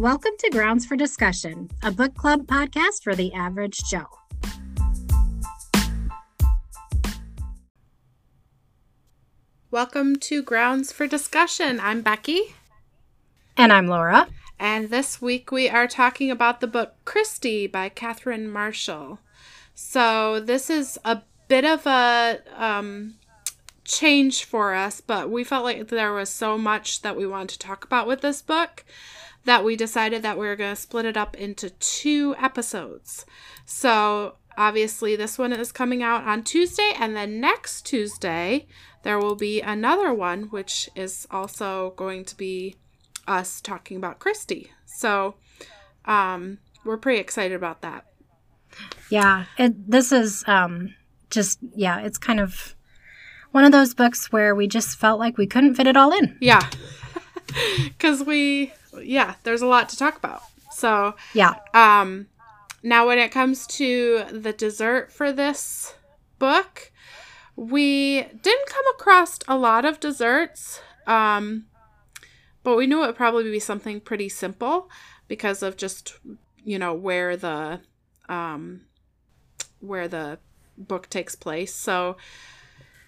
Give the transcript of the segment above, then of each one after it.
Welcome to Grounds for Discussion, a book club podcast for the average Joe. Welcome to Grounds for Discussion. I'm Becky. And I'm Laura. And this week we are talking about the book Christy by Catherine Marshall. So, this is a bit of a um, change for us, but we felt like there was so much that we wanted to talk about with this book that we decided that we were going to split it up into two episodes. So, obviously, this one is coming out on Tuesday, and then next Tuesday, there will be another one, which is also going to be us talking about Christy. So, um, we're pretty excited about that. Yeah, it, this is um, just, yeah, it's kind of one of those books where we just felt like we couldn't fit it all in. Yeah. Because we, yeah, there's a lot to talk about. So, yeah. Um, now, when it comes to the dessert for this book, we didn't come across a lot of desserts, um, but we knew it would probably be something pretty simple because of just, you know, where the, um, where the book takes place. So,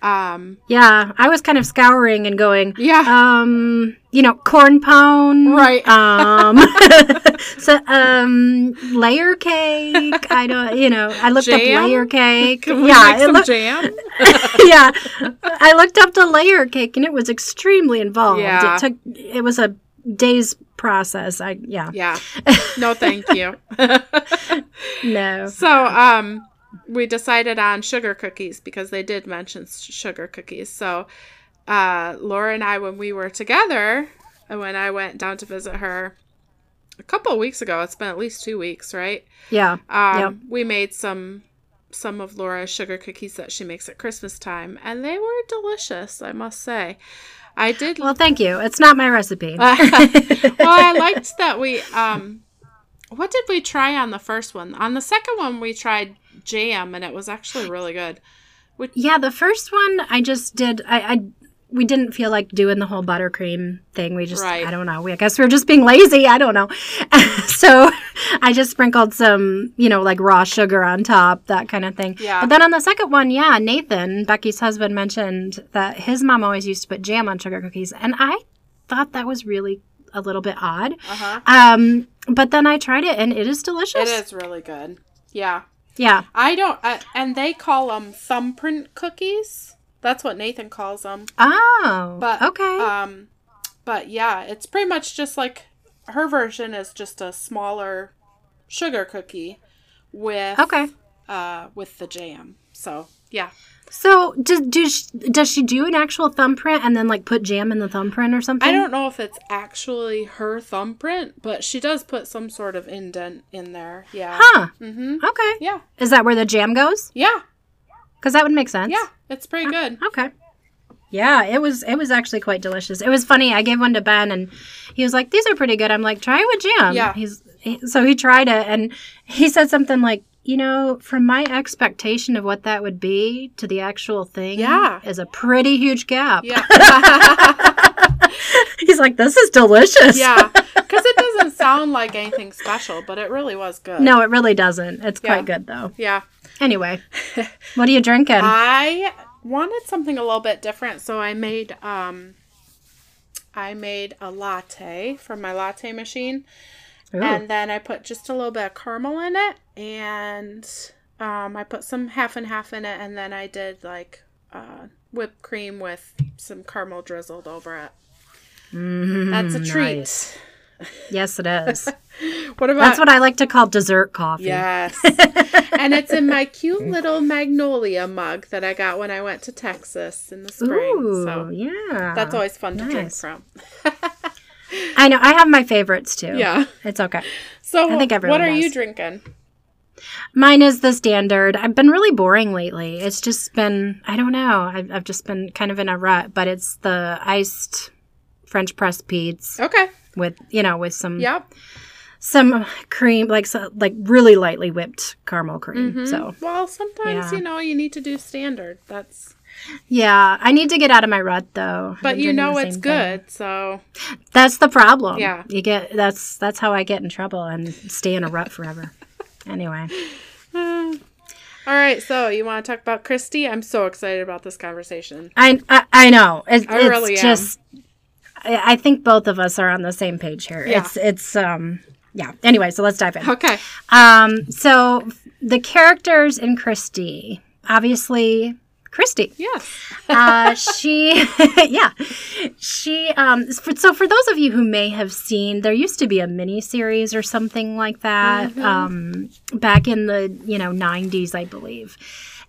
um, yeah, I was kind of scouring and going, yeah, um, you know, corn pone, right? Um, so, um, layer cake. I don't, you know, I looked jam? up layer cake. Yeah, make some looked, jam. yeah, I looked up the layer cake, and it was extremely involved. Yeah. It took, it was a day's process. I, yeah, Yeah. No, thank you. no. So, um, we decided on sugar cookies because they did mention sugar cookies. So, uh, Laura and I, when we were together, and when I went down to visit her a couple of weeks ago, it's been at least two weeks, right? Yeah. Um, Yep. we made some some of Laura's sugar cookies that she makes at Christmas time, and they were delicious, I must say. I did Well, thank you. It's not my recipe. well, I liked that we um what did we try on the first one? On the second one we tried jam and it was actually really good. Yeah, the first one I just did. I, I we didn't feel like doing the whole buttercream thing. We just Right. I don't know. We I guess we are just being lazy. I don't know. so I just sprinkled some you know like raw sugar on top, that kind of thing. Yeah. But then on the second one, yeah, Nathan Becky's husband mentioned that his mom always used to put jam on sugar cookies, and I thought that was really a little bit odd. Uh-huh. Um, but then I tried it and it is delicious. It is really good. Yeah. Yeah. I don't uh, and they call them thumbprint cookies. That's what Nathan calls them. Oh. But okay. Um but yeah, it's pretty much just like her version is just a smaller sugar cookie with okay. uh with the jam. So, yeah. So does do sh- does she do an actual thumbprint and then like put jam in the thumbprint or something? I don't know if it's actually her thumbprint, but she does put some sort of indent in there. Yeah. Huh. Mm-hmm. Okay. Yeah. Is that where the jam goes? Yeah. Because that would make sense. Yeah. It's pretty good. Okay. Yeah, it was it was actually quite delicious. It was funny. I gave one to Ben and he was like, "These are pretty good." I'm like, "Try it with jam." Yeah. He's he, so he tried it and he said something like, "You know, from my expectation of what that would be to the actual thing, Yeah. is a pretty huge gap." Yeah. He's like, "This is delicious." yeah. Because it doesn't sound like anything special, but it really was good. No, it really doesn't. It's Yeah. quite good though. Yeah. Anyway, what are you drinking? I wanted something a little bit different, so I made um I made a latte from my latte machine. Ooh. And then I put just a little bit of caramel in it and um I put some half and half in it and then I did like uh whipped cream with some caramel drizzled over it. Mhm, That's a treat. nice. Yes, it is. What about That's what I like to call dessert coffee. Yes. and it's in my cute little magnolia mug that I got when I went to Texas in the spring. Ooh, so yeah. that's always fun to drink from. I know. I have my favorites too. Yeah. It's okay. So I think everyone what are you drinking? Mine is the standard. I've been really boring lately. It's just been, I don't know. I've, I've just been kind of in a rut, but it's the iced French press Peet's Okay. with, you know, with some, Yep. some cream, like, so, like really lightly whipped caramel cream. Mhm. So well, sometimes Yeah. you know you need to do standard. That's Yeah, I need to get out of my rut though. But you know it's good, thing. so That's the problem. Yeah. you get that's that's how I get in trouble and stay in a rut forever. Anyway, all right. So you want to talk about Christy? I'm so excited about this conversation. I I, I know it, I it's really am. I, I think both of us are on the same page here. Yeah. It's it's um yeah. Anyway, so let's dive in. Okay. Um, so the characters in Christy, obviously Christy. Yes. uh, she, yeah, she. Um, for, so for those of you who may have seen, there used to be a mini series or something like that um, back in the you know '90s, I believe.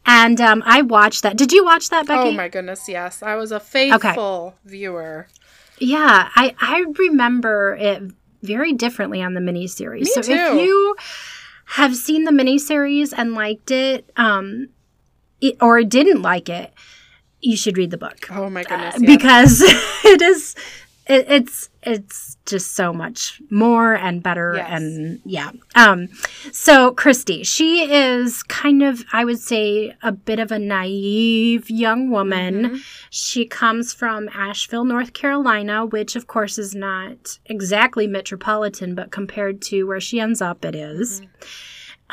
And um, I watched that. Did you watch that, Becky? Oh my goodness, yes. I was a faithful viewer. Yeah, I I remember it very differently on the miniseries. Me so too. if you have seen the miniseries and liked it, um, it, or didn't like it, you should read the book Oh my goodness. Uh, because it is it, it's it's just so much more and better Yes. and yeah um so christy she is kind of i would say a bit of a naive young woman Mm-hmm. she comes from asheville north carolina which of course is not exactly metropolitan but compared to where she ends up it is.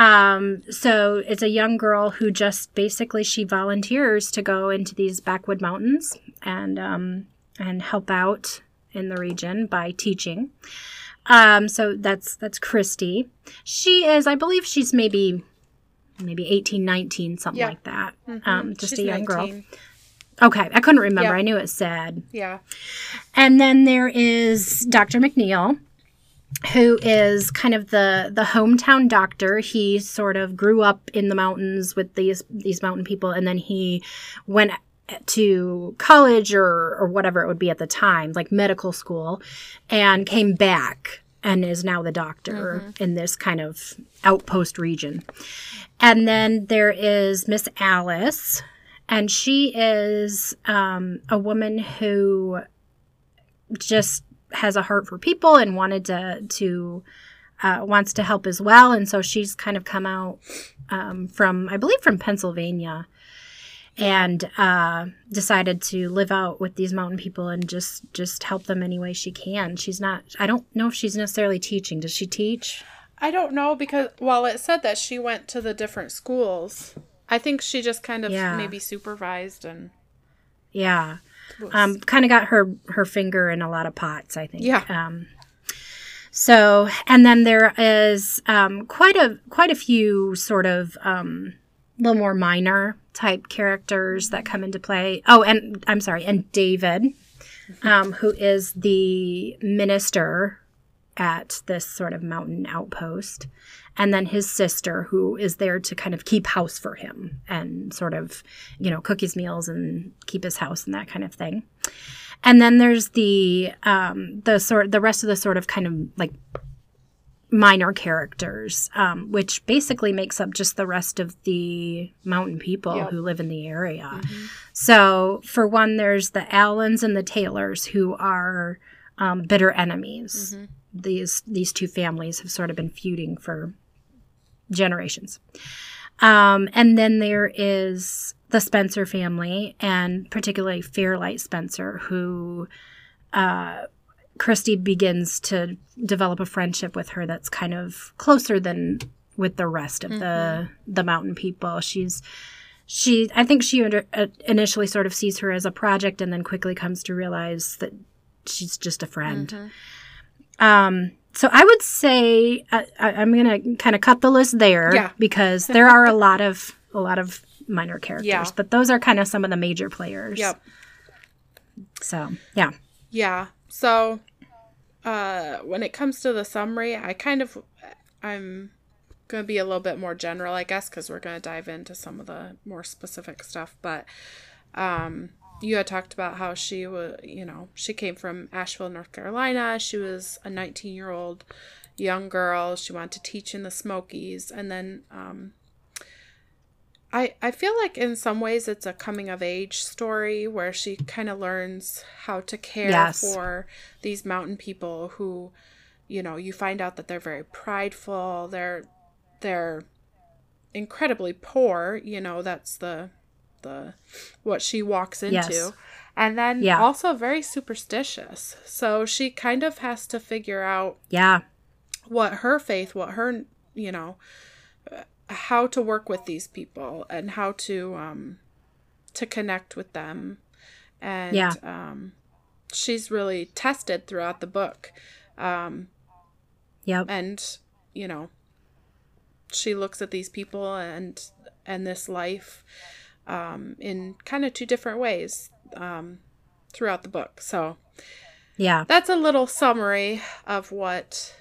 Um, so it's a young girl who just basically she volunteers to go into these backwood mountains and um, and help out in the region by teaching. Um, so that's that's Christy. She is, I believe, she's maybe maybe 18, 19, something Yeah. like that. Mhm. Um, just She's a young girl. Okay, I couldn't remember. Yeah. I knew it said. Yeah. And then there is Dr. MacNeill, who is kind of the the hometown doctor. He sort of grew up in the mountains with these these mountain people, and then he went to college or or whatever it would be at the time, like medical school, and came back and is now the doctor in this kind of outpost region. And then there is Miss Alice, and she is um, a woman who just has a heart for people and wanted to to uh, wants to help as well. And so she's kind of come out um, from i believe from pennsylvania and uh, decided to live out with these mountain people and just just help them any way she can. She's not i don't know if she's necessarily teaching. Does she teach? I don't know because well, it said that she went to the different schools. I think she just kind of Yeah. maybe supervised and yeah um, kind of got her her finger in a lot of pots i think. Yeah. um, so and then there is um, quite a quite a few sort of um, little more minor type characters that come into play. Oh and i'm sorry and david um, who is the minister at this sort of mountain outpost and then his sister who is there to kind of keep house for him and sort of you know cook his meals and keep his house and that kind of thing. And then there's the um the sort the rest of the sort of kind of like minor characters um, which basically makes up just the rest of the mountain people Yep. who live in the area. So for one there's the allens and the taylors who are um, bitter enemies. These these two families have sort of been feuding for generations um, and then there is the Spencer family, and particularly Fairlight Spencer, who uh, Christy begins to develop a friendship with her that's kind of closer than with the rest of the the mountain people. She's she I think she under, uh, initially sort of sees her as a project, and then quickly comes to realize that she's just a friend. Um, so I would say I, I, I'm gonna kind of cut the list there Yeah. because there are a lot of a lot of minor characters, Yeah. but those are kind of some of the major players. Yep. So yeah, Yeah. So uh when it comes to the summary, I kind of I'm going to be a little bit more general, I guess, cuz we're going to dive into some of the more specific stuff, but um you had talked about how she was, you know, she came from Asheville, North Carolina. She was a 19-year-old young girl. She wanted to teach in the Smokies and then um I, I feel like in some ways it's a coming of age story where she kind of learns how to care Yes. for these mountain people who, you know, you find out that they're very prideful. They're they're incredibly poor. You know, that's the the what she walks into. Yes. And then Yeah. also very superstitious. So she kind of has to figure out Yeah. what her faith, what her, you know, how to work with these people and how to um to connect with them. And Yeah. um she's really tested throughout the book. Um Yep. and you know she looks at these people and and this life um in kind of two different ways um throughout the book. So Yeah. that's a little summary of what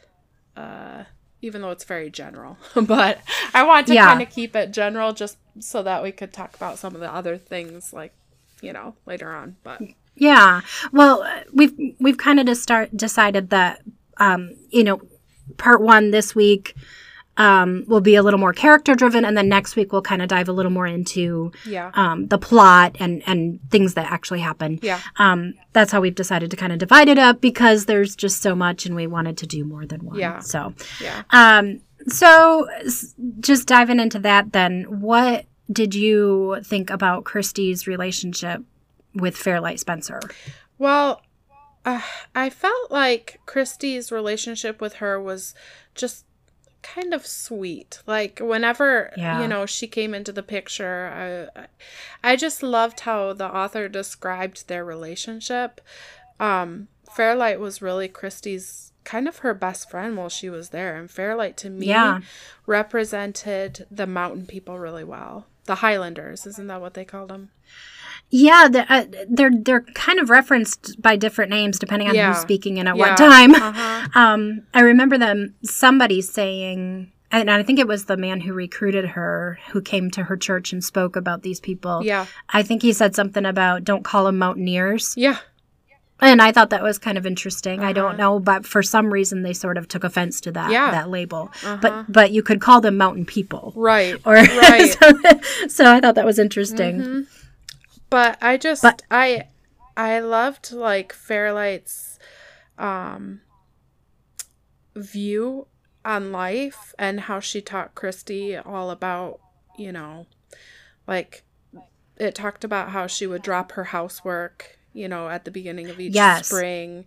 uh even though it's very general but i want to Yeah. kind of keep it general just so that we could talk about some of the other things like you know later on but Yeah. Well, we've we've kind of just start decided that um, you know, part 1 this week um, will be a little more character driven and then next week we'll kind of dive a little more into yeah um, the plot and and things that actually happen. yeah Um, that's how we've decided to kind of divide it up because there's just so much and we wanted to do more than one. Yeah. So, yeah um, so s- just diving into that then, what did you think about Christy's relationship with Fairlight Spencer? Well, uh, I felt like Christy's relationship with her was just kind of sweet. Like whenever Yeah. you know she came into the picture, I, I just loved how the author described their relationship. Um, Fairlight was really Christy's kind of her best friend while she was there, and Fairlight to me Yeah. represented the mountain people really well. The Highlanders, isn't that what they called them? Yeah, the, uh, they're they're kind of referenced by different names depending on Yeah. who's speaking and at Yeah. what time. Uh-huh. Um, I remember them somebody saying, and I think it was the man who recruited her who came to her church and spoke about these people. Yeah. I think he said something about don't call them mountaineers, Yeah. and I thought that was kind of interesting. I Uh-huh. don't know, but for some reason they sort of took offense to that Yeah. that label. Uh-huh. But but you could call them mountain people, Right. or Right. so, so I thought that was interesting. Mhm. But I just But- I I loved like Fairlight's um view on life and how she taught Christy all about, you know, like it talked about how she would drop her housework, you know, at the beginning of each Yes. spring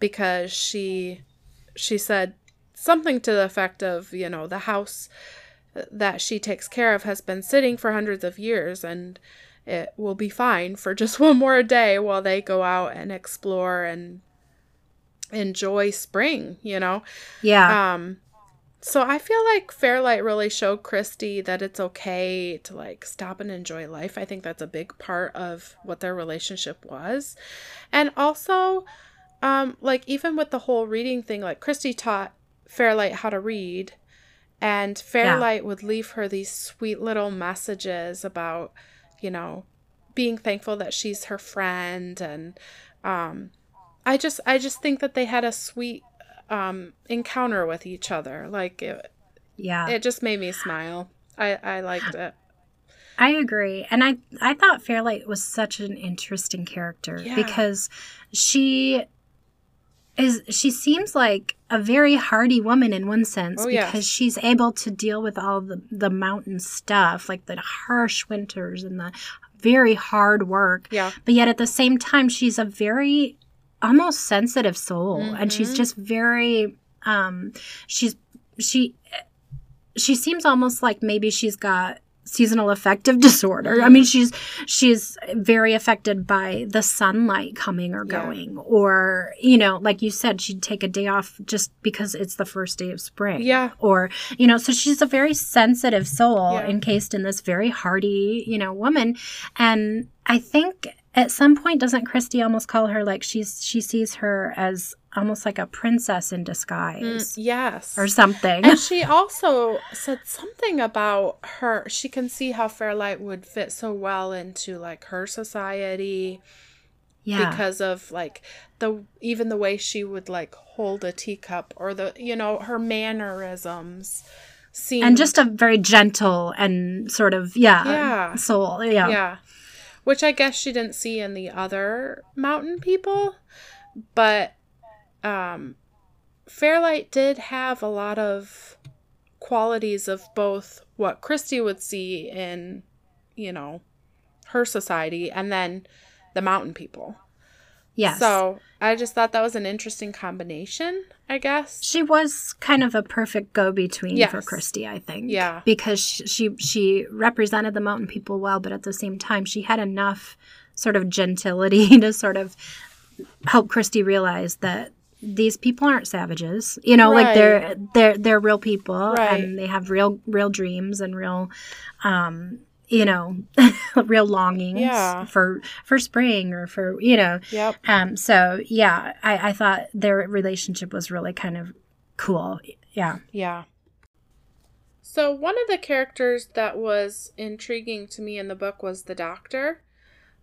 because she she said something to the effect of, you know, the house that she takes care of has been sitting for hundreds of years and it will be fine for just one more day while they go out and explore and enjoy spring, you know? Yeah, Um so I feel like Fairlight really showed Christy that it's okay to like stop and enjoy life. I think that's a big part of what their relationship was. And also um like even with the whole reading thing, like Christy taught Fairlight how to read and Fairlight would leave her these sweet little messages about, you know, being thankful that she's her friend and um I just I just think that they had a sweet um encounter with each other. Like it, yeah. it just made me smile. I I liked it. I agree. And I I thought Fairlight was such an interesting character Yeah. because she is she seems like a very hardy woman in one sense Oh, yes. because she's able to deal with all the the mountain stuff like the harsh winters and the very hard work. Yeah. But yet at the same time she's a very almost sensitive soul and she's Mhm. just very um she's she she seems almost like maybe she's got seasonal affective disorder. I mean, mm-hmm. she's she's very affected by the sunlight coming or Yeah. going, or you know, like you said, she'd take a day off just because it's the first day of spring. Yeah. Or you know, so she's a very sensitive soul Yeah. encased in this very hardy, you know, woman, and I think at some point doesn't Christy almost call her like she's she sees her as almost like a princess in disguise Mm, yes. or something. and she also said something about her she can see how Fairlight would fit so well into like her society yeah. because of like the even the way she would like hold a teacup or the you know her mannerisms seem and just a very gentle and sort of yeah, Yeah. soul yeah. yeah which i guess she didn't see in the other mountain people but um fairlight did have a lot of qualities of both what christy would see in you know her society and then the mountain people. Yes. So I just thought that was an interesting combination, I guess. she was kind of a perfect go-between for Yes. Christy, I think. Yeah. Because she she represented the mountain people well, but at the same time, she had enough sort of gentility to sort of help Christy realize that these people aren't savages. You know, like they're they're they're real people Right. and they have real real dreams and real um you know real longings Yeah. for for spring or for you know Yep. um, so yeah, I, I thought their relationship was really kind of cool. Yeah. Yeah. So one of the characters that was intriguing to me in the book was the doctor.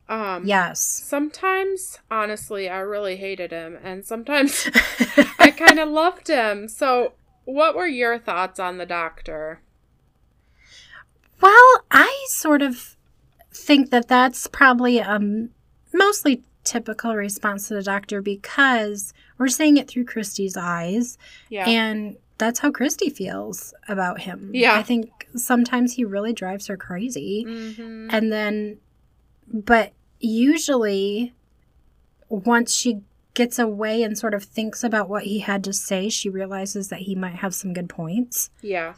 Um Yes. Sometimes, honestly, I really hated him, and sometimes I kind of loved him. So, what were your thoughts on the doctor? Well, I sort of think that that's probably um mostly typical response to the doctor because we're seeing it through Christy's eyes Yeah. and that's how Christy feels about him. Yeah. I think sometimes he really drives her crazy. hmm And then, but usually, once she gets away and sort of thinks about what he had to say, she realizes that he might have some good points. Yeah.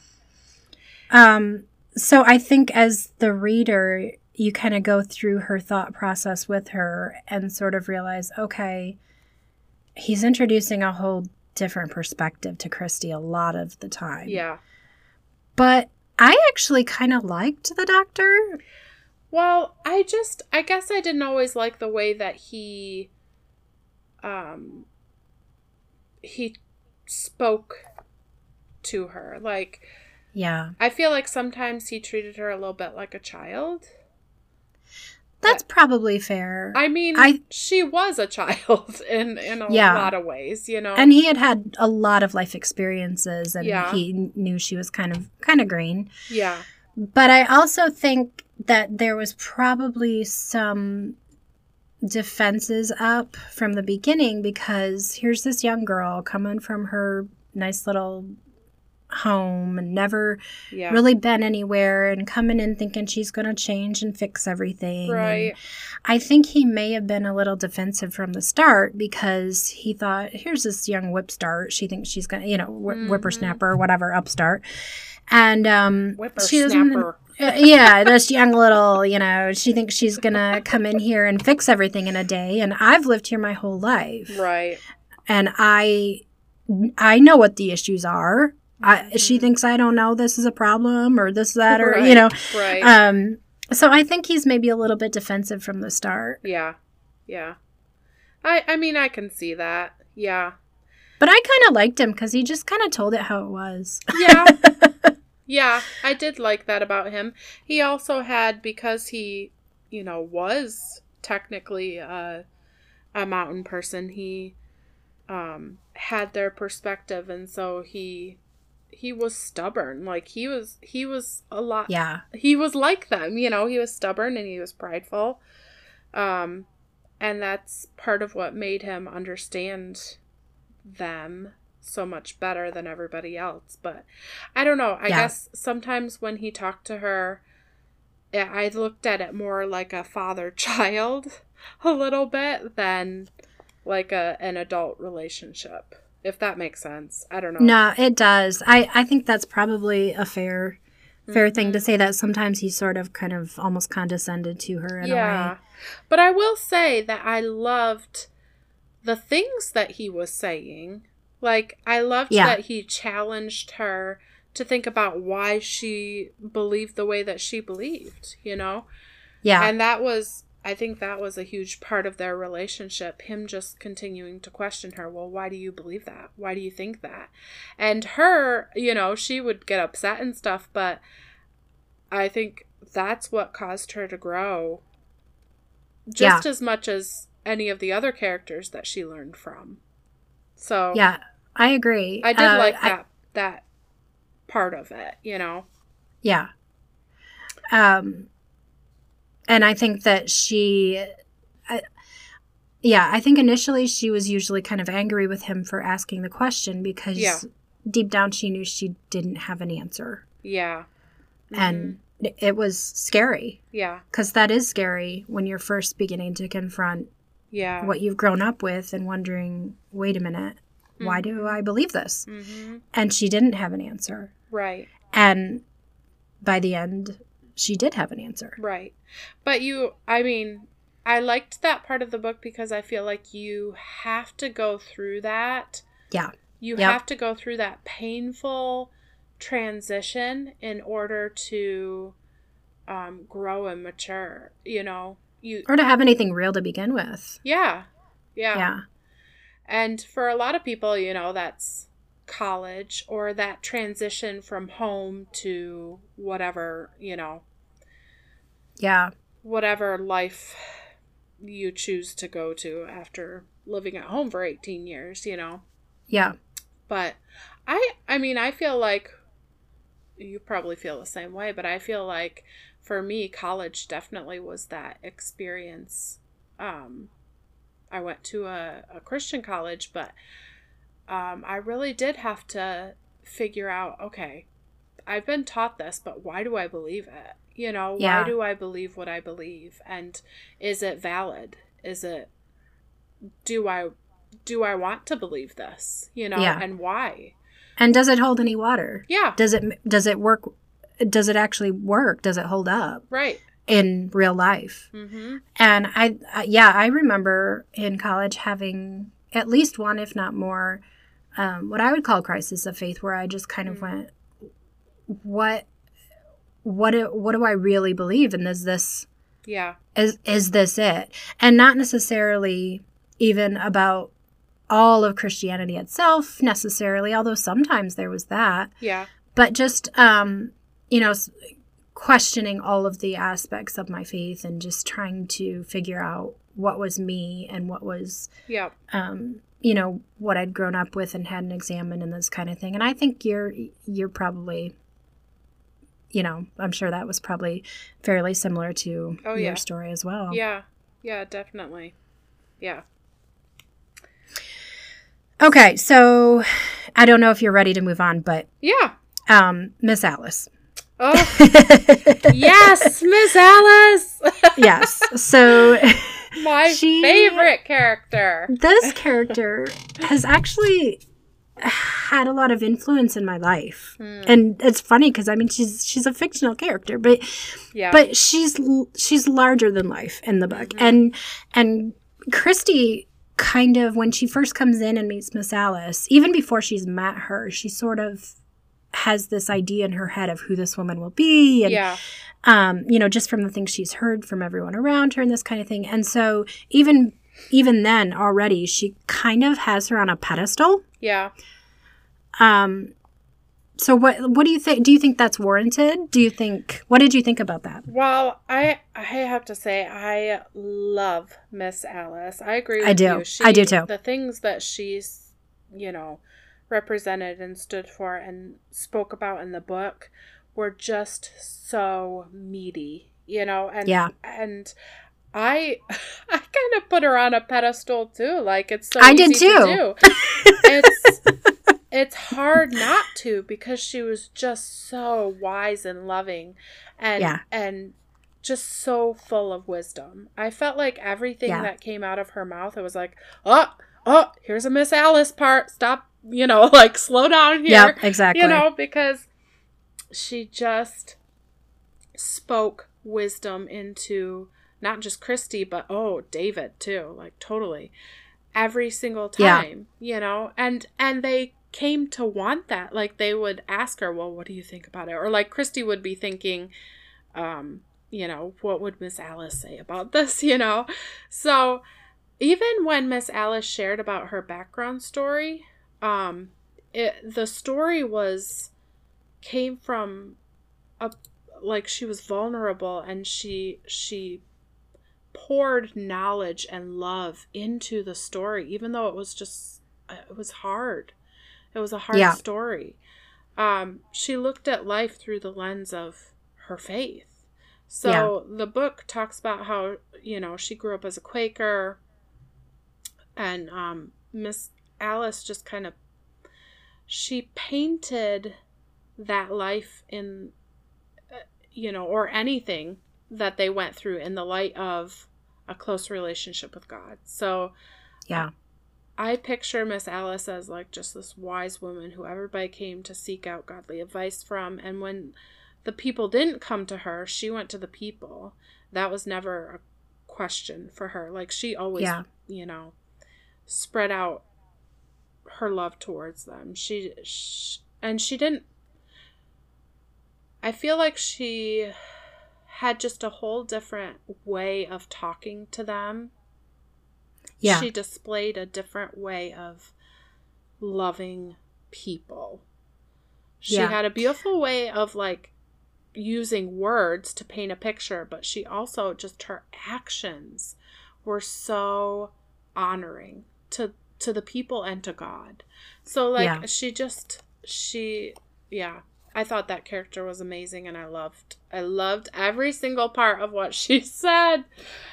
Um, so I think as the reader, you kind of go through her thought process with her and sort of realize, okay, he's introducing a whole different perspective to Christy a lot of the time. Yeah. But I actually kind of liked the doctor. Well, I just, I guess I didn't always like the way that he, um, he spoke to her. Like, Yeah. I feel like sometimes he treated her a little bit like a child. That's probably fair. I mean, I- she was a child in in a Yeah. lot of ways, you know. and he had had a lot of life experiences and Yeah. he knew she was kind of kind of green. yeah, But I also think that there was probably some defenses up from the beginning because here's this young girl coming from her nice little home and never yeah, really been anywhere and coming in thinking she's going to change and fix everything. and right, I think he may have been a little defensive from the start because he thought, here's this young whipstart. She thinks she's going to, you know, wh- Mhm. whippersnapper, whatever, upstart. And um, she doesn't, uh, yeah, this young little, you know, she thinks she's to come in here and fix everything in a day. And I've lived here my whole life. Right, And I, I know what the issues are. I, she Mhm. thinks I don't know this is a problem or this, that, or, Right, you know, right, um, so I think he's maybe a little bit defensive from the start. yeah, yeah. I I mean, I can see that. Yeah, But I kind of liked him because he just kind of told it how it was. yeah, yeah. I did like that about him. He also had because he, you know, was technically a a mountain person. He um had their perspective, and so he he was stubborn. Like he was he was a lot yeah. he was like them you know he was stubborn and he was prideful um and that's part of what made him understand them so much better than everybody else but i don't know i Yeah. guess sometimes when he talked to her i looked at it more like a father child a little bit than like a an adult relationship if that makes sense i don't know No, it does. I, I think that's probably a fair fair thing Mm-hmm. to say that sometimes he sort of kind of almost condescended to her in a way. But I will say that I loved the things that he was saying. Like, I loved Yeah. that he challenged her to think about why she believed the way that she believed, you know? Yeah. And that was, I think that was a huge part of their relationship. Him just continuing to question her, well, why do you believe that? Why do you think that? And her, you know, she would get upset and stuff, but I think that's what caused her to grow just as much as any of the other characters that she learned from. So, yeah. I agree. I did Uh, like I- that that part of it, you know. Yeah. Um, and I think that she, I, yeah, I think initially she was usually kind of angry with him for asking the question because Yeah. deep down she knew she didn't have an answer. Yeah. And it was scary Yeah. because that is scary when you're first beginning to confront Yeah. what you've grown up with and wondering, wait a minute, why do I believe this? Mm-hmm. And she didn't have an answer. Right. And by the end, she did have an answer. Right. But you, I mean, I liked that part of the book because I feel like you have to go through that. Yeah. You Yep. have to go through that painful transition in order to um, grow and mature. You know, you, Or to have anything real to begin with. yeah. Yeah. Yeah. And for a lot of people, you know, that's college or that transition from home to whatever, you know, Yeah. whatever life you choose to go to after living at home for 18 years, you know. Yeah. But I I mean, I feel like you probably feel the same way, but I feel like for me college definitely was that experience. Um I went to a, a Christian college, but um I really did have to figure out, okay, I've been taught this, but why do I believe it? You know, Yeah. why do I believe what I believe? And is it valid? Is it do I do I want to believe this? You know, Yeah. and why? And does it hold any water? Yeah, Does it does it work does it actually work? Does it hold up right. in real life? Mm-hmm. And I, yeah, I remember in college having at least one, if not more, um, what I would call crisis of faith, where I just kind of Mm. went, what, what, do, what do I really believe? And is this Yeah. is is this it? And not necessarily even about all of Christianity itself necessarily, although sometimes there was that Yeah. but just um you know questioning all of the aspects of my faith and just trying to figure out what was me and what was Yep. um you know what I'd grown up with and hadn't examined and this kind of thing and I think you're you're probably you know I'm sure that was probably fairly similar to Oh, your yeah. story as well Yeah. Yeah, definitely. Yeah. okay so I don't know if you're ready to move on but Yeah. um Miss Alice Oh, yes, Miss Alice. yes so My She- favorite character. this character has actually had a lot of influence in my life Hmm. and it's funny because i mean she's she's a fictional character but Yeah. but she's she's larger than life in the book Mhm. and and christy kind of when she first comes in and meets miss alice even before she's met her she sort of has this idea in her head of who this woman will be and yeah. um, you know, just from the things she's heard from everyone around her and this kind of thing. And so even even then already she kind of has her on a pedestal. Yeah. Um so what what do you think do you think that's warranted? Do you think what did you think about that? Well, I I have to say I love Miss Alice. I agree with I do. you. She, I do too. The things that she's, you know, represented and stood for and spoke about in the book were just so meaty, you know, and Yeah. and I I kind of put her on a pedestal too. Like it's so I did to too. do. It's it's hard not to because she was just so wise and loving and Yeah. and just so full of wisdom. I felt like everything Yeah. that came out of her mouth, it was like, oh, oh, here's a Miss Alice part. Stop, you know, like slow down here. Yep, exactly. You know, because she just spoke wisdom into not just Christy, but oh, David too. Like totally. Every single time, Yeah. time, you know, and and they came to want that. Like they would ask her, "Well, what do you think about it?" Or like Christy would be thinking, um, you know, what would Miss Alice say about this, you know? So even when Miss Alice shared about her background story, um, it the story was came from a like she was vulnerable and she she poured knowledge and love into the story even though it was just it was hard. It was a hard Yeah. story. Um she looked at life through the lens of her faith. So the book talks about how you know she grew up as a quaker and um miss alice just kind of she painted that life in uh, you know, or anything that they went through in the light of a close relationship with God. So Yeah. I picture Miss Alice as like just this wise woman who everybody came to seek out godly advice from. And when the people didn't come to her, she went to the people. That was never a question for her. Like she always, Yeah. you know, spread out her love towards them. She, sh and she didn't. I feel like she had just a whole different way of talking to them Yeah. she displayed a different way of loving people. She Yeah. had a beautiful way of like using words to paint a picture, but she also just her actions were so honoring to to the people and to God. So like Yeah. she just she yeah, I thought that character was amazing and I loved I loved every single part of what she said.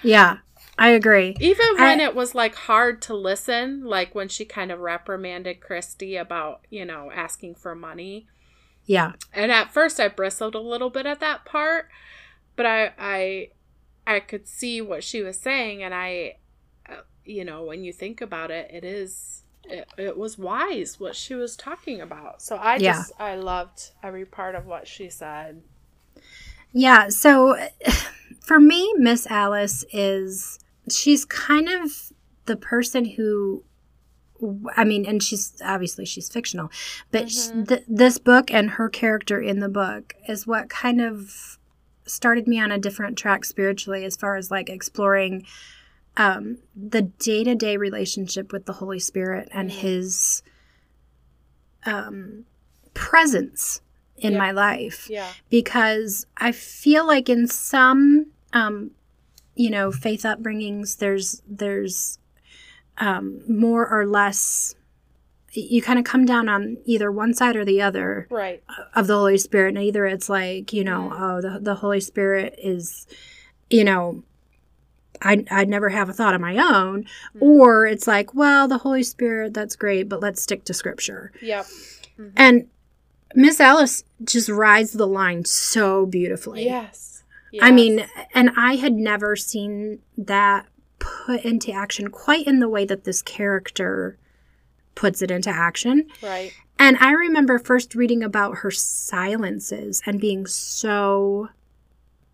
yeah. I agree. Even when I- it was like hard to listen, like when she kind of reprimanded Christy about, you know, asking for money. Yeah. And at first I bristled a little bit at that part, but I I I could see what she was saying and I you know, when you think about it, it is it, it was wise what she was talking about. So I Yeah. just I loved every part of what she said. Yeah, so for me, Miss Alice is she's kind of the person who I mean, and she's obviously she's fictional, but Mhm. th- this book and her character in the book is what kind of started me on a different track spiritually as far as like exploring um, the day to day relationship with the Holy Spirit and Mm. His um, presence in Yeah. my life Yeah. because I feel like in some, um, you know, faith upbringings, there's there's um, more or less. You kind of come down on either one side or the other Right. of the Holy Spirit, and either it's like you know, Mhm. oh, the the Holy Spirit is, you know. I, I'd never have a thought of my own, Mm. or it's like, well, the Holy Spirit, that's great, but let's stick to scripture. Yep. Mhm. And Miss Alice just rides the line so beautifully. Yes. I mean, and I had never seen that put into action quite in the way that this character puts it into action. right. And I remember first reading about her silences and being so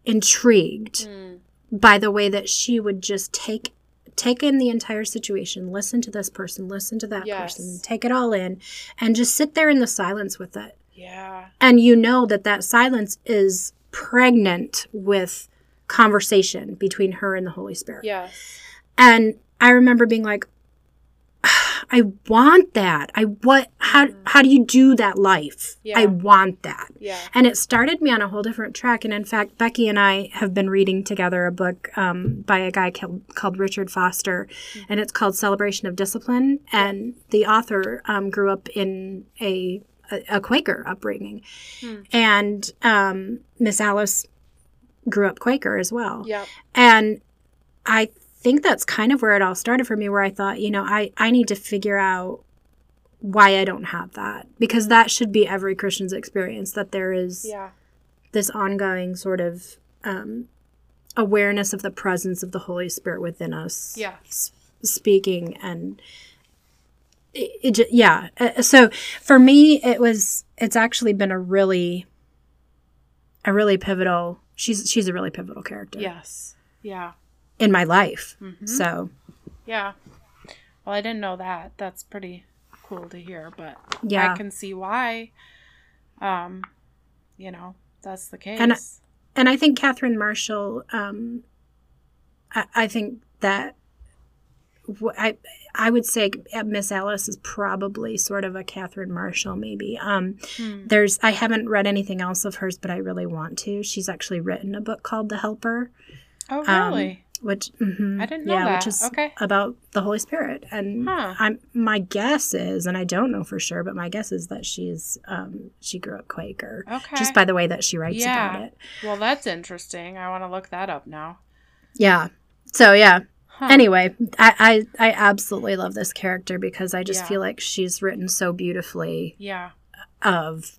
intrigued Mm. By the way that she would just take take in the entire situation, listen to this person, listen to that Yes. person, take it all in and just sit there in the silence with it Yeah. and you know that that silence is pregnant with conversation between her and the holy spirit Yes. and i remember being like i want that. I what how how do you do that life? Yeah. i want that. Yeah. and it started me on a whole different track. And in fact becky and i have been reading together a book um, by a guy called, called richard foster. And it's called celebration of discipline. And the author um, grew up in a a, quaker upbringing. Hmm. and um, miss alice grew up quaker as well. Yep. and I think that's kind of where it all started for me, where I thought, you know, I, I need to figure out why I don't have that. Because that should be every Christian's experience that there is Yeah. this ongoing sort of um, awareness of the presence of the Holy Spirit within us. Yeah. s- speaking and it, it yeah Uh, so for me it was it's actually been a really a really pivotal she's she's a really pivotal character Yes. Yeah. In my life. Mhm. So Yeah. Well, I didn't know that. That's pretty cool to hear, but yeah, I can see why. Um, you know, that's the case. And and I think Catherine Marshall. Um, I, I think that I I would say Miss Alice is probably sort of a Catherine Marshall, maybe. Um, Hmm. there's I haven't read anything else of hers, but I really want to. She's actually written a book called The Helper, Oh, um, really? Which mhm, I didn't know yeah, that. which is Okay. about the Holy Spirit. And Huh. I'm my guess is, and I don't know for sure, but my guess is that she's um, she grew up Quaker. Okay. Just by the way that she writes Yeah. about it. well, that's interesting. I want to look that up now. Yeah. So yeah. Huh. Anyway, I, I I absolutely love this character because I just Yeah. feel like she's written so beautifully Yeah. of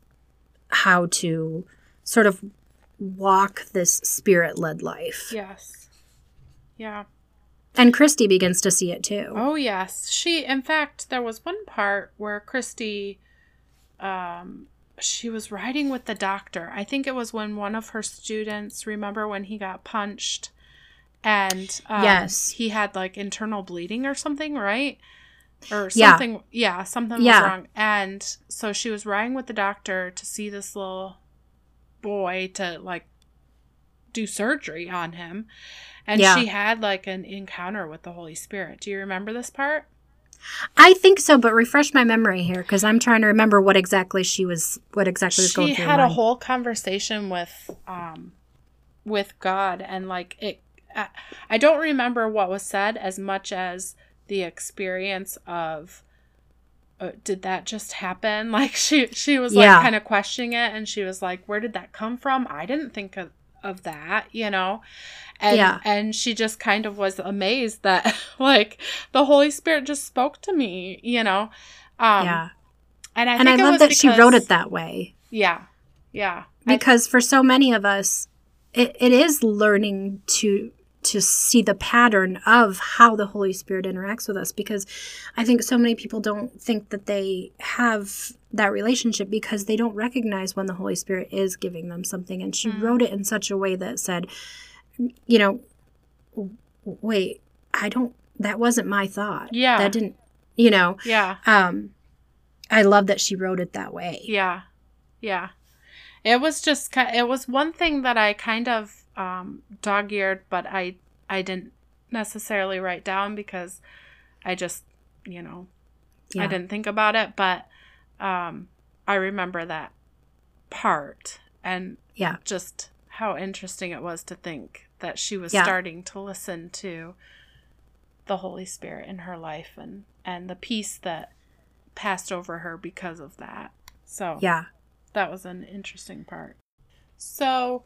how to sort of walk this spirit led life. Yes. Yeah. And Christy begins to see it too. Oh yes, she. In fact, there was one part where Christy, um, she was riding with the doctor. I think it was when one of her students. Remember when he got punched, and um, Yes. he had like internal bleeding or something, right? Or Yeah. something. Yeah, something Yeah. was wrong. And so she was riding with the doctor to see this little boy to like do surgery on him. And Yeah. she had like an encounter with the Holy Spirit. Do you remember this part? I think so, but refresh my memory here because I'm trying to remember what exactly she was, what exactly was going She through. had her a whole conversation with um with God and like it I, I don't remember what was said as much as the experience of uh, did that just happen? Like she she was like Yeah. kind of questioning it and she was like where did that come from? I didn't think of of that, you know. And Yeah. and she just kind of was amazed that like the Holy Spirit just spoke to me, you know. Um yeah, and I and I it love was that she wrote it that way Yeah. Yeah. I- because for so many of us, it, it is learning to to see the pattern of how the Holy Spirit interacts with us. Because I think so many people don't think that they have that relationship because they don't recognize when the Holy Spirit is giving them something. And she Mm. wrote it in such a way that said, you know, wait, I don't. That wasn't my thought. Yeah. that didn't. You know, yeah. um, I love that she wrote it that way. Yeah. Yeah. It was just it was one thing that I kind of um dog-eared but I I didn't necessarily write down because I just, you know, I didn't think about it, but um I remember that part and Yeah. just how interesting it was to think that she was Yeah. starting to listen to the Holy Spirit in her life and and the peace that passed over her because of that. So Yeah. that was an interesting part. So,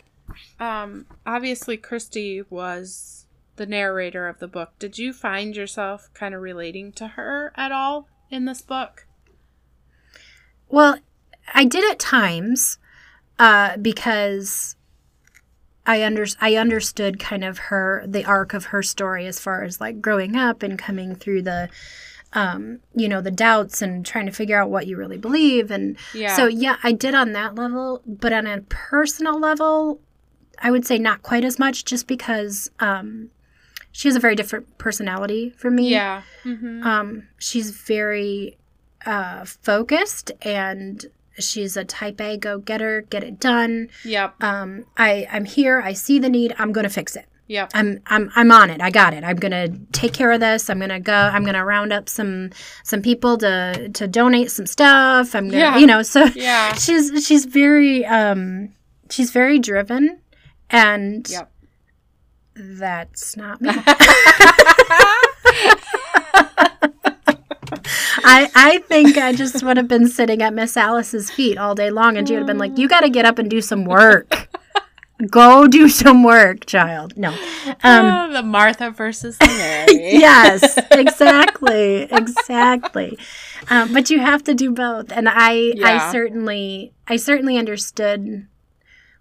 um, obviously, Christy was the narrator of the book. Did you find yourself kind of relating to her at all in this book? Well, I did at times uh, because I under I understood kind of her the arc of her story as far as like growing up and coming through the um, you know the doubts and trying to figure out what you really believe and Yeah. so yeah I did on that level but on a personal level I would say not quite as much just because um, she has a very different personality from me yeah. Mm-hmm. um, she's very uh, focused and she's a type A go getter, get it done. Yep. Um, I, I'm here, I see the need, I'm gonna fix it. Yep. I'm I'm I'm on it. I got it. I'm gonna take care of this. I'm gonna go. I'm gonna round up some some people to to donate some stuff. I'm gonna Yeah. you know. So Yeah. she's she's very um she's very driven, and Yep. that's not me. I, I think I just would have been sitting at Miss Alice's feet all day long, and she would have been like, "You got to get up and do some work. Go do some work, child." No, um, Oh, the Martha versus the Mary. yes, exactly, exactly. Um, but you have to do both, and I, Yeah. I certainly, I certainly understood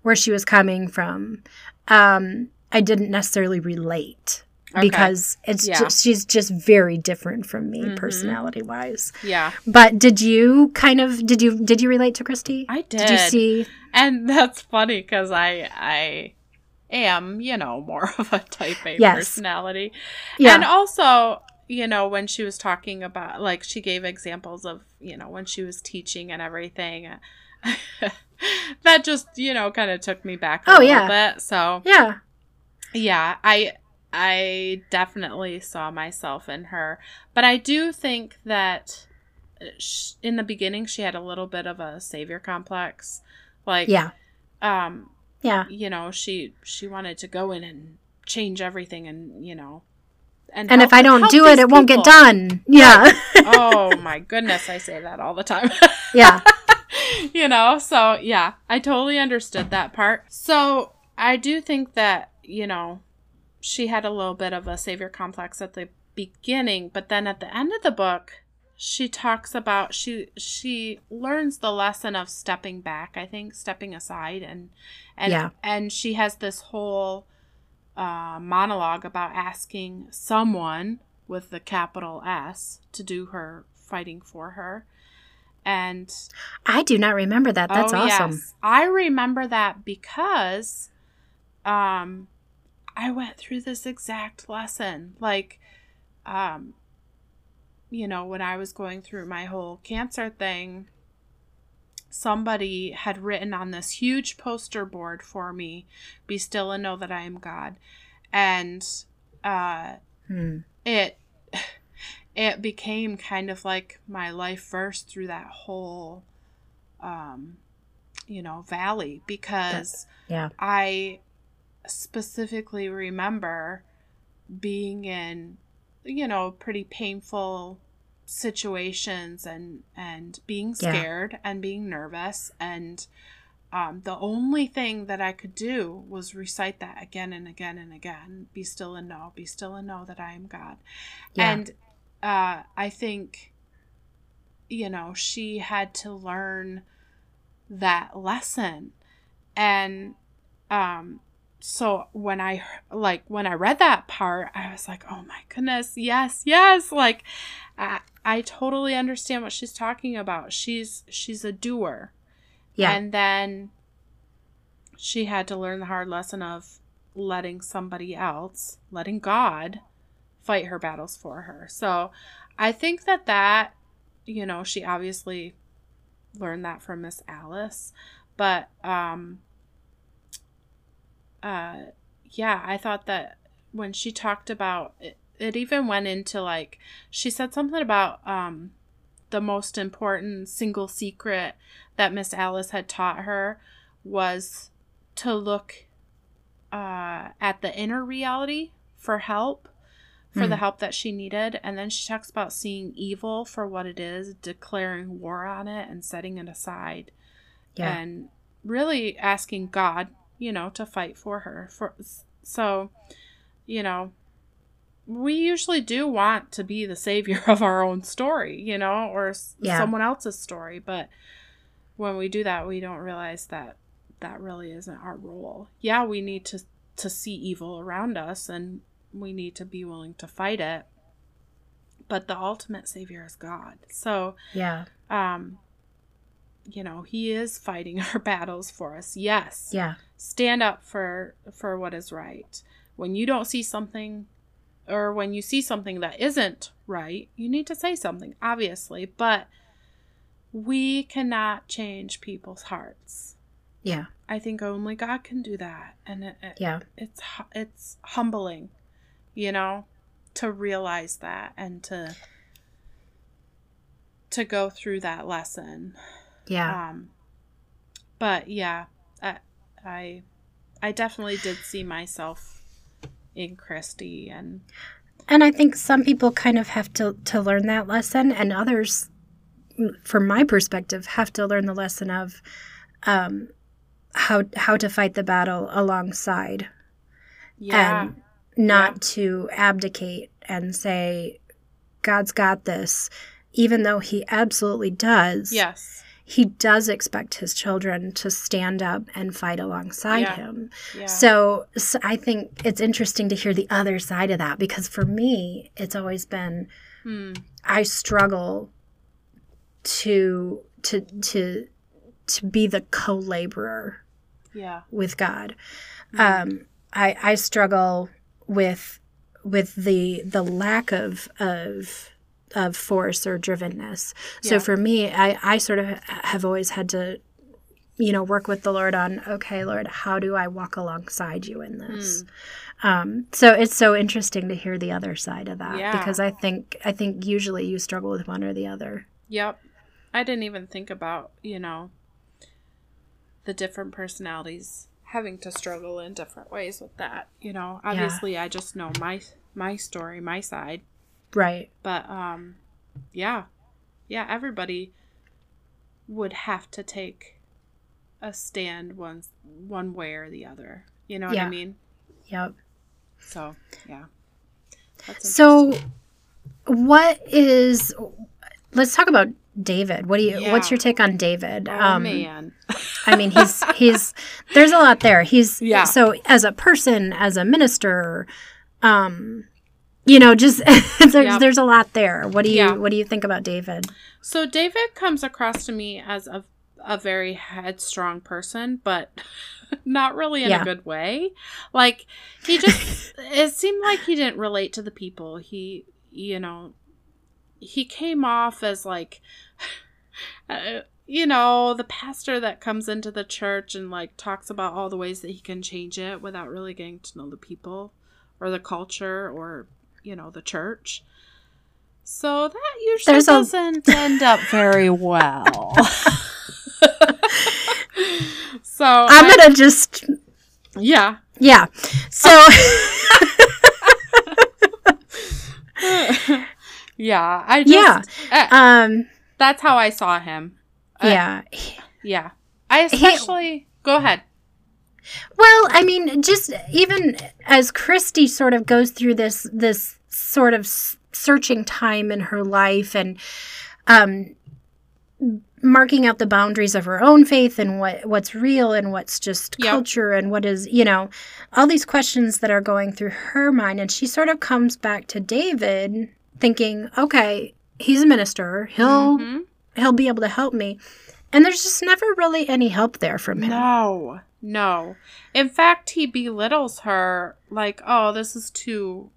where she was coming from. Um, I didn't necessarily relate Okay. because it's Yeah. just, she's just very different from me Mhm. personality wise. Yeah. But did you kind of did you did you relate to Christy? I did. Did you see? And that's funny because I I am, you know, more of a type A Yes. personality. Yeah, And also, you know, when she was talking about like she gave examples of, you know, when she was teaching and everything. that just, you know, kind of took me back a Oh, little yeah. bit. So, yeah, yeah, I I definitely saw myself in her. But I do think that uh, sh- in the beginning she had a little bit of a savior complex. Like yeah, um yeah. you know she she wanted to go in and change everything and you know And help- if I don't do it, it won't get done. Yeah, oh my goodness i say that all the time yeah, you know so yeah i totally understood that part so i do think that you know she had a little bit of a savior complex at the beginning but then at the end of the book she talks about she she learns the lesson of stepping back i think stepping aside and and Yeah. and she has this whole uh, monologue about asking someone with the capital s to do her fighting for her and I do not remember that. That's Oh, awesome. yes. I remember that because um I went through this exact lesson. Like um you know, when I was going through my whole cancer thing, somebody had written on this huge poster board for me, be still and know that I am God. And uh Hmm. it it became kind of like my life verse through that whole um you know valley because Yeah. i specifically remember being in you know pretty painful situations and and being Yeah. scared and being nervous and um, the only thing that I could do was recite that again and again and again. Be still and know, be still and know that I am God. Yeah. And uh, I think, you know, she had to learn that lesson. And um, so when I, like, when I read that part, I was like, oh my goodness, yes, yes. Like, I, I totally understand what she's talking about. She's, she's a doer. Yeah. And then she had to learn the hard lesson of letting somebody else, letting God fight her battles for her. So I think that that, you know, she obviously learned that from Miss Alice, but um uh yeah, I thought that when she talked about it, it even went into like she said something about um the most important single secret that Miss Alice had taught her was to look uh, at the inner reality for help, for the Hmm. help that she needed. And then she talks about seeing evil for what it is, declaring war on it, and setting it aside, Yeah. and really asking God, you know, to fight for her. For so, you know, we usually do want to be the savior of our own story, you know, or Yeah. someone else's story, but when we do that, we don't realize that that really isn't our role. Yeah, we need to to see evil around us and we need to be willing to fight it. But the ultimate savior is God. So, yeah. um you know, he is fighting our battles for us. Yes Yeah. stand up for for what is right when you don't see something or when you see something that isn't right you need to say something obviously but we cannot change people's hearts Yeah. i think only god can do that and it, it- Yeah. it's it's humbling you know to realize that and to to go through that lesson. Yeah. um, but yeah, I, I, I definitely did see myself in Christy, and And I think some people kind of have to, to learn that lesson, and others, from my perspective, have to learn the lesson of um, how how to fight the battle alongside, yeah, and not to abdicate and say, "God's got this," even though He absolutely does. yes, He does expect His children to stand up and fight alongside Yeah. Him. yeah, So, so I think it's interesting to hear the other side of that because for me, it's always been Hmm. I struggle to to to to be the co-laborer yeah, with God. Hmm. Um, I I struggle with with the the lack of of of force or drivenness. So for me, I I sort of have always had to you know work with the Lord on okay, Lord, how do I walk alongside you in this? Um, so it's so interesting to hear the other side of that Yeah. because I think I think usually you struggle with one or the other. yep. I didn't even think about you know the different personalities having to struggle in different ways with that. You know, obviously, I just know my my story, my side, Right. but um, yeah, yeah, everybody would have to take a stand one one way or the other. You know what Yeah. I mean? Yep. So yeah. So, what is let's talk about David. What do you? What's your take on David? Oh man. I mean, he's he's there's a lot there. He's Yeah. So as a person, as a minister, um, you know, just there's Yep. there's a lot there. What do you Yeah. What do you think about David? So David comes across to me as a a very headstrong person, but not really in Yeah. a good way. Like he just it seemed like he didn't relate to the people. He you know he came off as like uh, you know, the pastor that comes into the church and like talks about all the ways that he can change it without really getting to know the people or the culture or, you know, the church. So that usually There's doesn't end up very well. so I'm I- gonna just yeah. yeah. So yeah, I just Yeah. uh, um that's how I saw him. Uh, yeah. Yeah. I especially go ahead. Well, I mean, just even as Christy sort of goes through this this sort of searching time in her life and um marking out the boundaries of her own faith and what what's real and what's just Yep. culture and what is, you know, all these questions that are going through her mind and she sort of comes back to David thinking, "Okay, he's a minister. He'll Mhm. he'll be able to help me." And there's just never really any help there from him. No, no. In fact, he belittles her like, "Oh, this is too.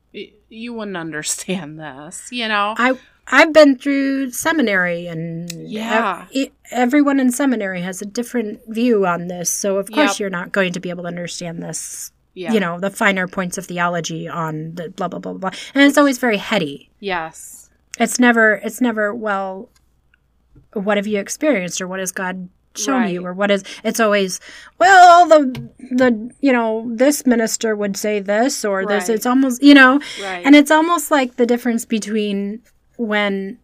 You wouldn't understand this," you know. I I've been through seminary and Yeah. ev- everyone in seminary has a different view on this. So of course Yep. you're not going to be able to understand this, yeah. you know, the finer points of theology on the blah blah blah blah. blah. And it's always very heady. Yes. It's never it's never well what have you experienced or what has God shown you or what is it's always well the the you know this minister would say this or this it's almost you know Right. and it's almost like the difference between when,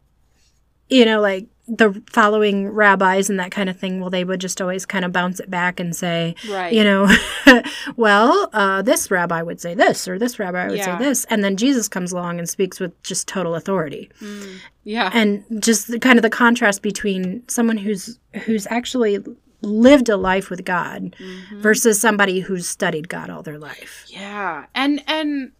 you know, like the following rabbis and that kind of thing, well, they would just always kind of bounce it back and say, right. you know, well, uh, this rabbi would say this or this rabbi would Yeah. say this. And then Jesus comes along and speaks with just total authority. Mm, yeah. And just the, kind of the contrast between someone who's who's actually lived a life with God Mhm. versus somebody who's studied God all their life. Yeah. And and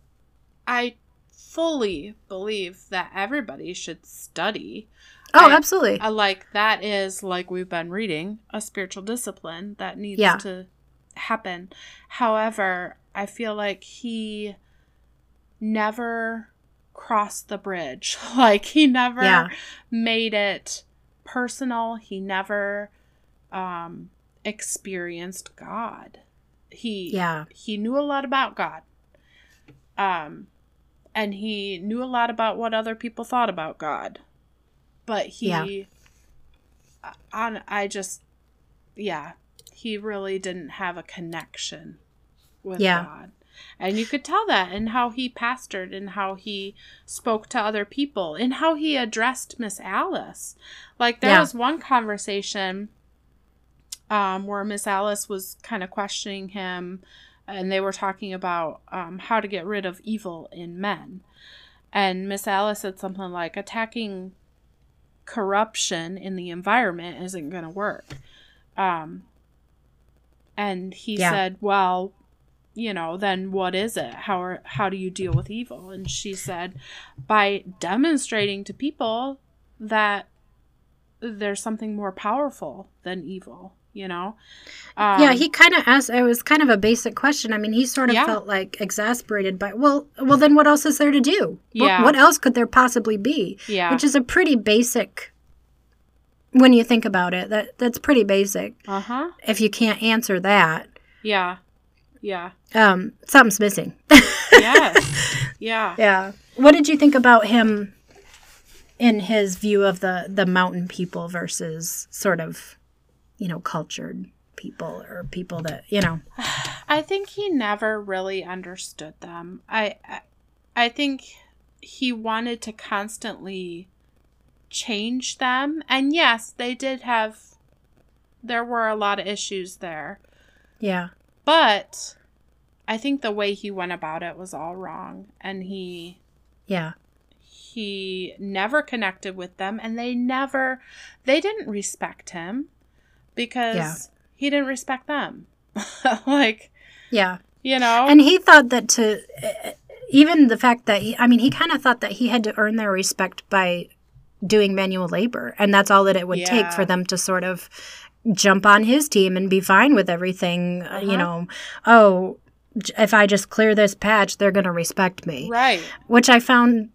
I fully believe that everybody should study. Oh, I- absolutely. I like that is like we've been reading a spiritual discipline that needs Yeah. to happen. However, I feel like he never crossed the bridge. Like he never Yeah. made it personal. He never um experienced God. He Yeah. he knew a lot about God. Um and he knew a lot about what other people thought about God. But he Yeah. On I just yeah, he really didn't have a connection with Yeah. God. And you could tell that in how he pastored and how he spoke to other people and how he addressed Miss Alice. Like there Yeah. was one conversation um, where Miss Alice was kind of questioning him, and they were talking about um, how to get rid of evil in men. And Miss Alice said something like, attacking corruption in the environment isn't going to work. Um, and he Yeah. said, well, you know, then what is it? How are, how do you deal with evil? And she said, by demonstrating to people that there's something more powerful than evil, you know? Um, yeah, he kind of asked. It was kind of a basic question. I mean, he sort of Yeah. felt like exasperated by. Well, well, then what else is there to do? What- Yeah. What, else could there possibly be? yeah. Which is a pretty basic. When you think about it, that that's pretty basic. Uh huh. If you can't answer that, Yeah. Yeah. um, something's missing. Yes. yeah. yeah. What did you think about him in his view of the the mountain people versus sort of, you know, cultured people or people that you know? I think he never really understood them. I, I I think he wanted to constantly change them. And yes, they did have there were a lot of issues there. Yeah. But I think the way he went about it was all wrong and he Yeah. he never connected with them and they never they didn't respect him because Yeah. he didn't respect them. like, Yeah. you know. And he thought that to even the fact that he, I mean, he kind of thought that he had to earn their respect by doing manual labor, and that's all that it would take for them to sort of jump on his team and be fine with everything. uh, You Uh-huh. know, oh, if I just clear this patch, they're going to respect me, right. which I found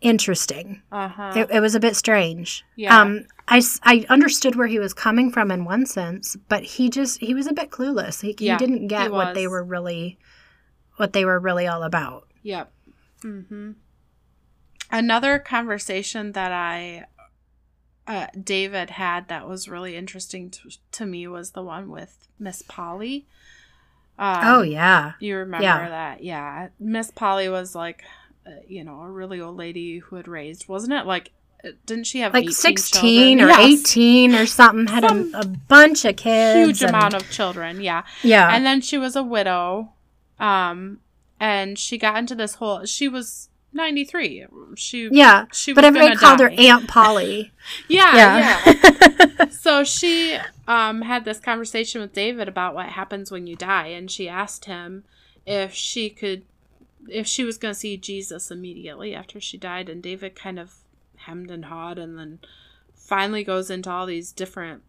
interesting. Uh-huh. It, it was a bit strange. Yeah. Um, I, I understood where he was coming from in one sense, but he just he was a bit clueless. He, Yeah, he didn't he get what they were really what they were really all about. Yep. hmm Another conversation that I, uh, David had that was really interesting to, to me was the one with Miss Polly. Um, oh yeah. You remember Yeah. that? Yeah. Miss Polly was like, uh, you know, a really old lady who had raised, wasn't it? Like, uh, didn't she have Like 18 16 children? or Yes. 18 or something had Some a, a bunch of kids. Huge and- amount of children. Yeah. Yeah. and then she was a widow um and she got into this whole she was 93 she yeah. she But everybody called her. Aunt Polly. yeah yeah. yeah so she um had this conversation with david about what happens when you die and she asked him if she could if she was going to see jesus immediately after she died and david kind of hemmed and hawed and then finally goes into all these different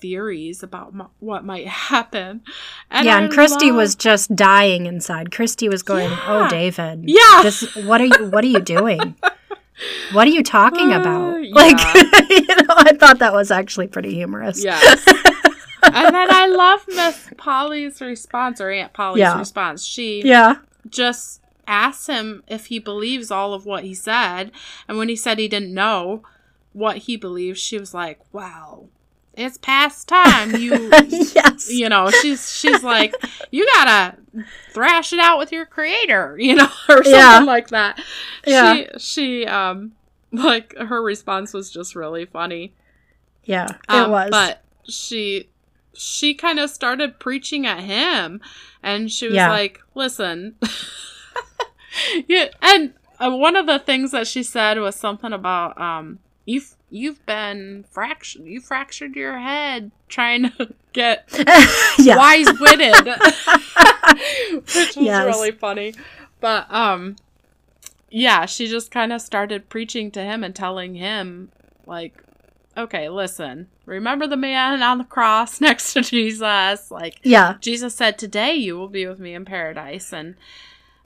theories about m- what might happen and yeah, I and Christy love- was just dying inside. Christy was going, Yeah. "Oh, David, Yeah. just what are you? What are you doing? What are you talking Uh, about?" yeah. Like, you know, I thought that was actually pretty humorous. Yes. and then I love Miss Polly's response or Aunt Polly's Yeah. response. She Yeah. just asks him if he believes all of what he said. And when he said he didn't know what he believed, she was like, Wow, it's past time. You yes. you know, she's she's like, You gotta thrash it out with your creator, you know, or something Yeah. like that. Yeah. She she um like her response was just really funny. Yeah. It Um, was. But she she kind of started preaching at him and she was Yeah. like, "Listen." yeah, and uh, one of the things that she said was something about um you've you've been fractured you fractured your head trying to get wise-witted. Which was Yes. really funny. But um yeah she just kind of started preaching to him and telling him like okay listen remember the man on the cross next to jesus? Like Yeah. jesus said today you will be with me in paradise and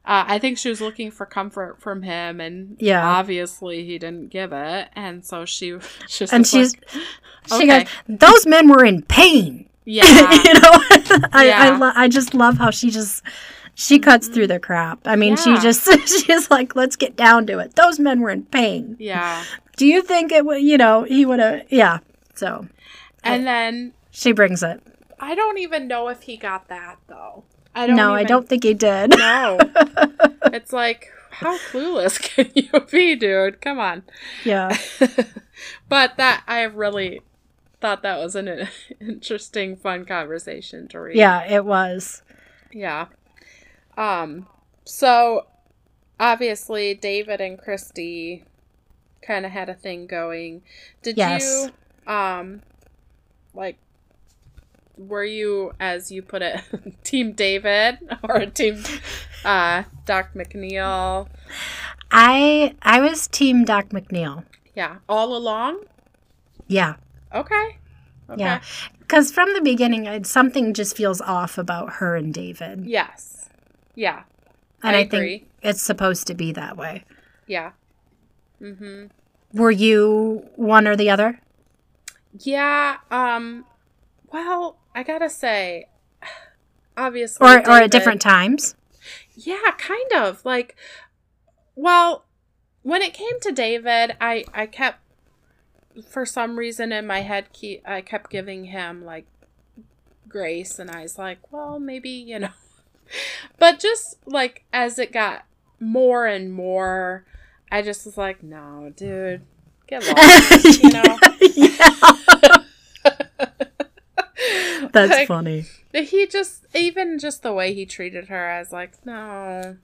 uh, i think she was looking for comfort from him and Yeah. obviously he didn't give it and so she she's And she's like, she okay. goes, "Those men were in pain." yeah you know, I I, Yeah. lo- I just love how she just she cuts through the crap. I mean, she just she's like, "Let's get down to it." Those men were in pain. yeah Do you think it would? You know, he would have. Yeah. So and then she brings it. I don't even know if he got that though. I don't. no, I don't think he did. No. it's like how clueless can you be, dude? Come on. yeah. but that I really thought that was an interesting, fun conversation to read. Yeah, it was. Yeah. Um. So obviously, David and Christy kind of had a thing going. Did Yes. you um like were you as you put it team David or team uh Doc MacNeill? I I was team Doc MacNeill. Yeah, all along? Yeah. Okay. Okay. Yeah. Because from the beginning, something just feels off about her and David. Yes. Yeah. And I I, think it's supposed to be that way. Yeah. Mm-hmm. Were you one or the other? Yeah, um well, I got to say obviously Or, or at different times? Yeah, kind of. Like well, when it came to David, I I kept for some reason in my head keep, I kept giving him like grace and I was like, well, maybe, you know. But just like as it got more and more, I just was like, no, dude, get lost, you know. That's Like, funny. he just even just the way he treated her i was like no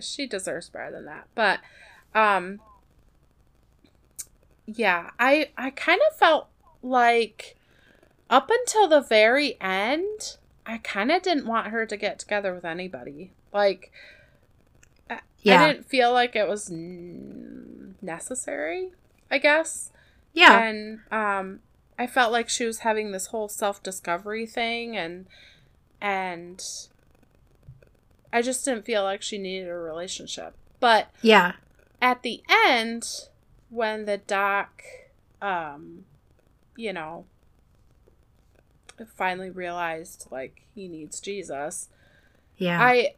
she deserves better than that but um yeah, I I kind of felt like up until the very end, I kind of didn't want her to get together with anybody. Like Yeah. I didn't feel like it was necessary, I guess. Yeah. And um I felt like she was having this whole self-discovery thing and and I just didn't feel like she needed a relationship. But yeah. at the end when the doc um you know finally realized like he needs Jesus Yeah. I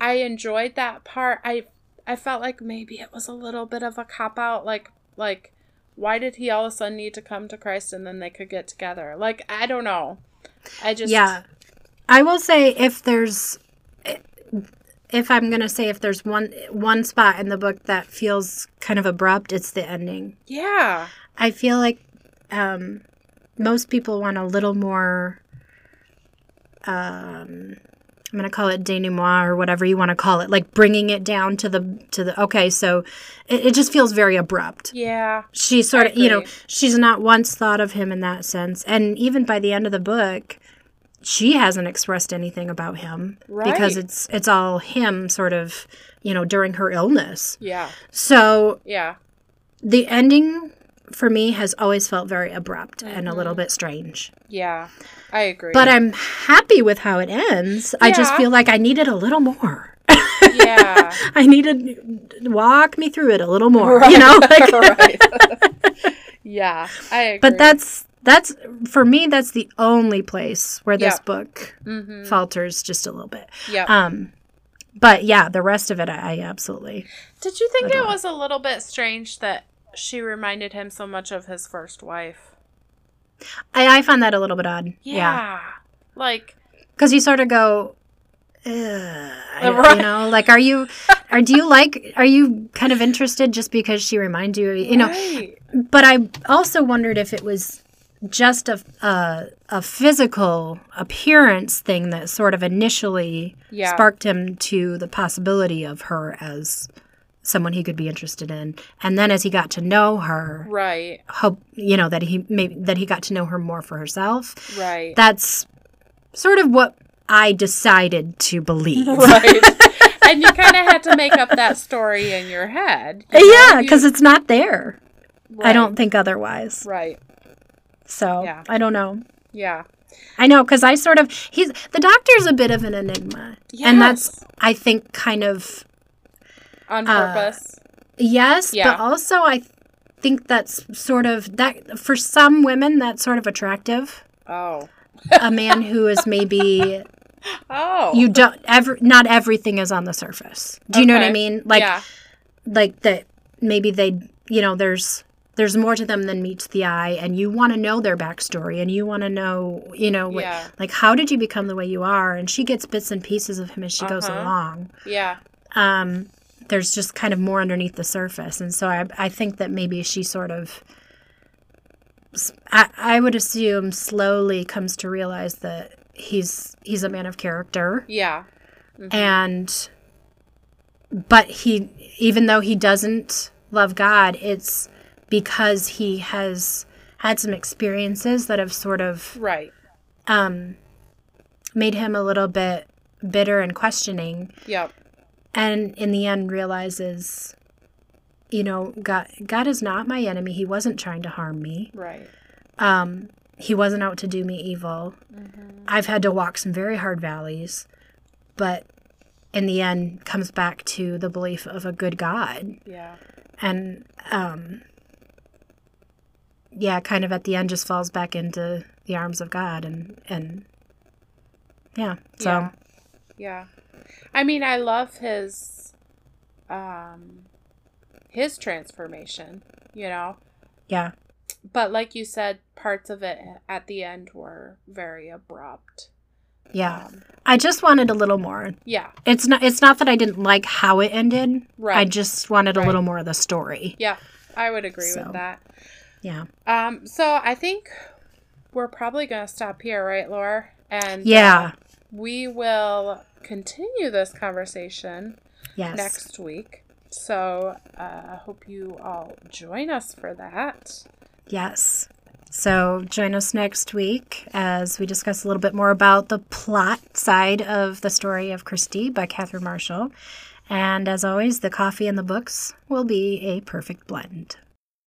I enjoyed that part. I I felt like maybe it was a little bit of a cop out like like why did he all of a sudden need to come to Christ and then they could get together? Like I don't know. I just yeah. I will say if there's if I'm going to say if there's one one spot in the book that feels kind of abrupt, it's the ending. Yeah. I feel like um, most people want a little more. Um, I'm going to call it denouement or whatever you want to call it, like bringing it down to the to the. Okay, so it, it just feels very abrupt. Yeah. She sort of, you know, she's not once thought of him in that sense, and even by the end of the book, she hasn't expressed anything about him right. because it's it's all him, sort of, you know, during her illness. Yeah. So Yeah. the ending for me has always felt very abrupt and a Mm-hmm. little bit strange. Yeah. I agree. But I'm happy with how it ends. I just feel like I needed a little more. yeah. I needed walk me through it a little more, you know? Like, right. yeah. I agree. but that's that's for me that's the only place where this Yeah. book mm-hmm. falters just a little bit. yeah. Um but yeah, the rest of it I, I absolutely Did you think it was a little bit strange that she reminded him so much of his first wife? I, I found that a little bit odd. Yeah. Yeah. Like because you sort of go Ugh, Right. you know like are you are do you like are you kind of interested just because she reminds you you know Right. but i also wondered if it was just a, a a physical appearance thing that sort of initially Yeah. sparked him to the possibility of her as someone he could be interested in and then as he got to know her Right. hope you know that he maybe that he got to know her more for herself Right. that's sort of what I decided to believe. right. and you kind of had to make up that story in your head. you know? yeah, because it's not there. I don't think otherwise. Right. So Yeah. I don't know. Yeah. I know because I sort of he's the doctor's a bit of an enigma, and that's I think kind of on uh, purpose. yes, Yeah. but also I think that's sort of that for some women that's sort of attractive. oh. A man who is maybe Oh. you don't ever not everything is on the surface. Do you know what I mean? Like yeah. like that maybe they you know there's there's more to them than meets the eye and you want to know their backstory and you want to know you know what, Yeah. like how did you become the way you are and she gets bits and pieces of him as she goes Uh-huh. along Yeah. um there's just kind of more underneath the surface and so i i think that maybe she sort of I, I would assume slowly comes to realize that he's he's a man of character Yeah. and but he even though he doesn't love god it's because he has had some experiences that have sort of Right. um made him a little bit bitter and questioning Yep. And in the end realizes you know god god is not my enemy he wasn't trying to harm me Right. um he wasn't out to do me evil Mm-hmm. i've had to walk some very hard valleys but in the end comes back to the belief of a good god Yeah. and um yeah kind of at the end just falls back into the arms of god and and yeah so Yeah. Yeah. I mean, I love his um his transformation, you know. yeah But like you said, parts of it at the end were very abrupt. yeah Um, i just wanted a little more yeah. it's not it's not that i didn't like how it ended Right. i just wanted a Right. little more of the story Yeah. I would agree So. with that. yeah Um so I think we're probably going to stop here, right, Laura? And uh, yeah we will continue this conversation yes next week. So uh, I hope you all join us for that. Yes. So join us next week as we discuss a little bit more about the plot side of the story of Christy by Catherine Marshall. And as always, the coffee and the books will be a perfect blend.